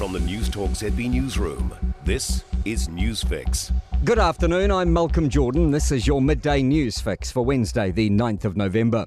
From the Newstalk ZB Newsroom, this is Newsfix. Good afternoon, I'm Malcolm Jordan. This is your midday news fix for Wednesday, the 9th of November.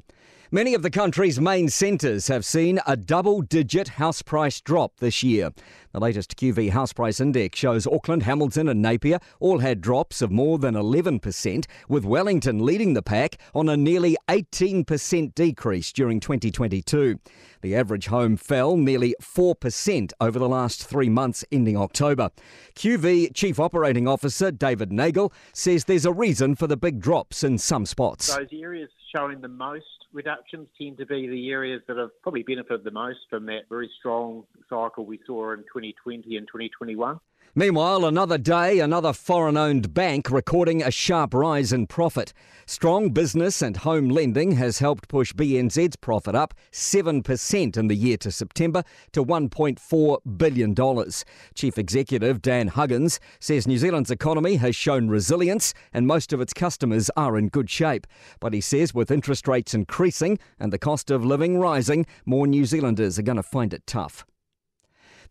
Many of the country's main centres have seen a double digit house price drop this year. The latest QV house price index shows Auckland, Hamilton, and Napier all had drops of more than 11%, with Wellington leading the pack on a nearly 18% decrease during 2022. The average home fell nearly 4% over the last three months ending October. QV Chief Operating Officer David Nagel says there's a reason for the big drops in some spots. Those areas showing the most reductions tend to be the areas that have probably benefited the most from that very strong cycle we saw in 2020 and 2021. Meanwhile, another day, another foreign owned bank recording a sharp rise in profit. Strong business and home lending has helped push BNZ's profit up 7% in the year to September to $1.4 billion. Chief Executive Dan Huggins says New Zealand's economy has shown resilience and most of its customers are in good shape. But he says with interest rates increasing and the cost of living rising, more New Zealanders are going to find it tough.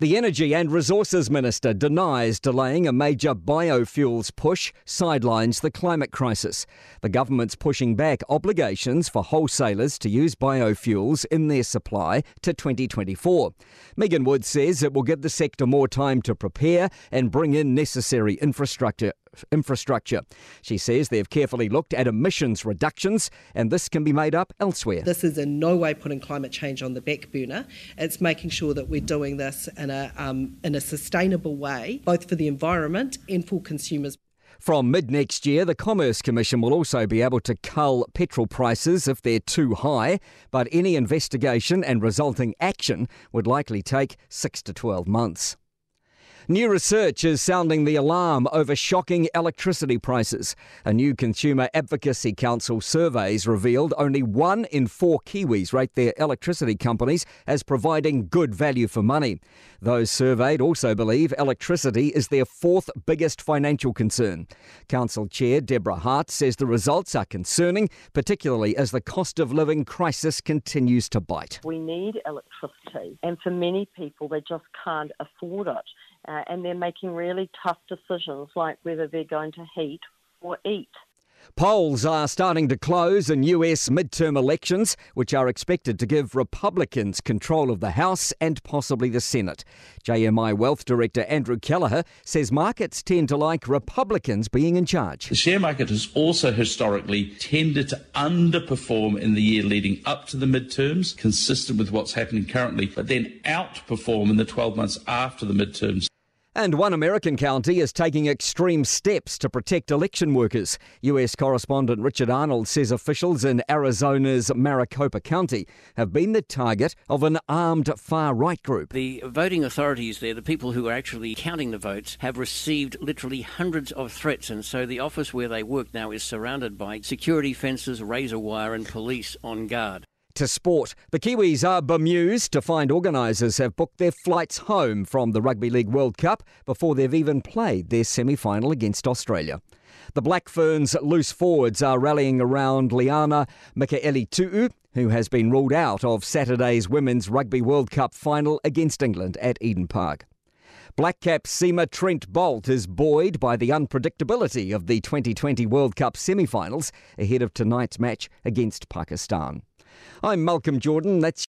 The Energy and Resources Minister denies delaying a major biofuels push sidelines the climate crisis. The government's pushing back obligations for wholesalers to use biofuels in their supply to 2024. Megan Wood says it will give the sector more time to prepare and bring in necessary infrastructure infrastructure. She says they've carefully looked at emissions reductions and this can be made up elsewhere. This is in no way putting climate change on the back burner. It's making sure that we're doing this in a, um, in a sustainable way, both for the environment and for consumers. From mid next year, the Commerce Commission will also be able to cull petrol prices if they're too high, but any investigation and resulting action would likely take 6 to 12 months. New research is sounding the alarm over shocking electricity prices. A new Consumer Advocacy Council surveys revealed only one in four Kiwis rate their electricity companies as providing good value for money. Those surveyed also believe electricity is their fourth biggest financial concern. Council Chair Deborah Hart says the results are concerning, particularly as the cost of living crisis continues to bite. We need electricity, and for many people, they just can't afford it uh, and they're making really tough decisions like whether they're going to heat or eat. Polls are starting to close in US midterm elections, which are expected to give Republicans control of the House and possibly the Senate. JMI Wealth Director Andrew Kelleher says markets tend to like Republicans being in charge. The share market has also historically tended to underperform in the year leading up to the midterms, consistent with what's happening currently, but then outperform in the 12 months after the midterms. And one American county is taking extreme steps to protect election workers. US correspondent Richard Arnold says officials in Arizona's Maricopa County have been the target of an armed far right group. The voting authorities there, the people who are actually counting the votes, have received literally hundreds of threats, and so the office where they work now is surrounded by security fences, razor wire, and police on guard to sport. The Kiwis are bemused to find organisers have booked their flights home from the Rugby League World Cup before they've even played their semi final against Australia. The Black Ferns loose forwards are rallying around Liana Mikaele-Tu'u, who has been ruled out of Saturday's Women's Rugby World Cup final against England at Eden Park. Black Cap seamer Trent Boult is buoyed by the unpredictability of the 2020 World Cup semi finals ahead of tonight's match against Pakistan. I'm Malcolm Jordan. That's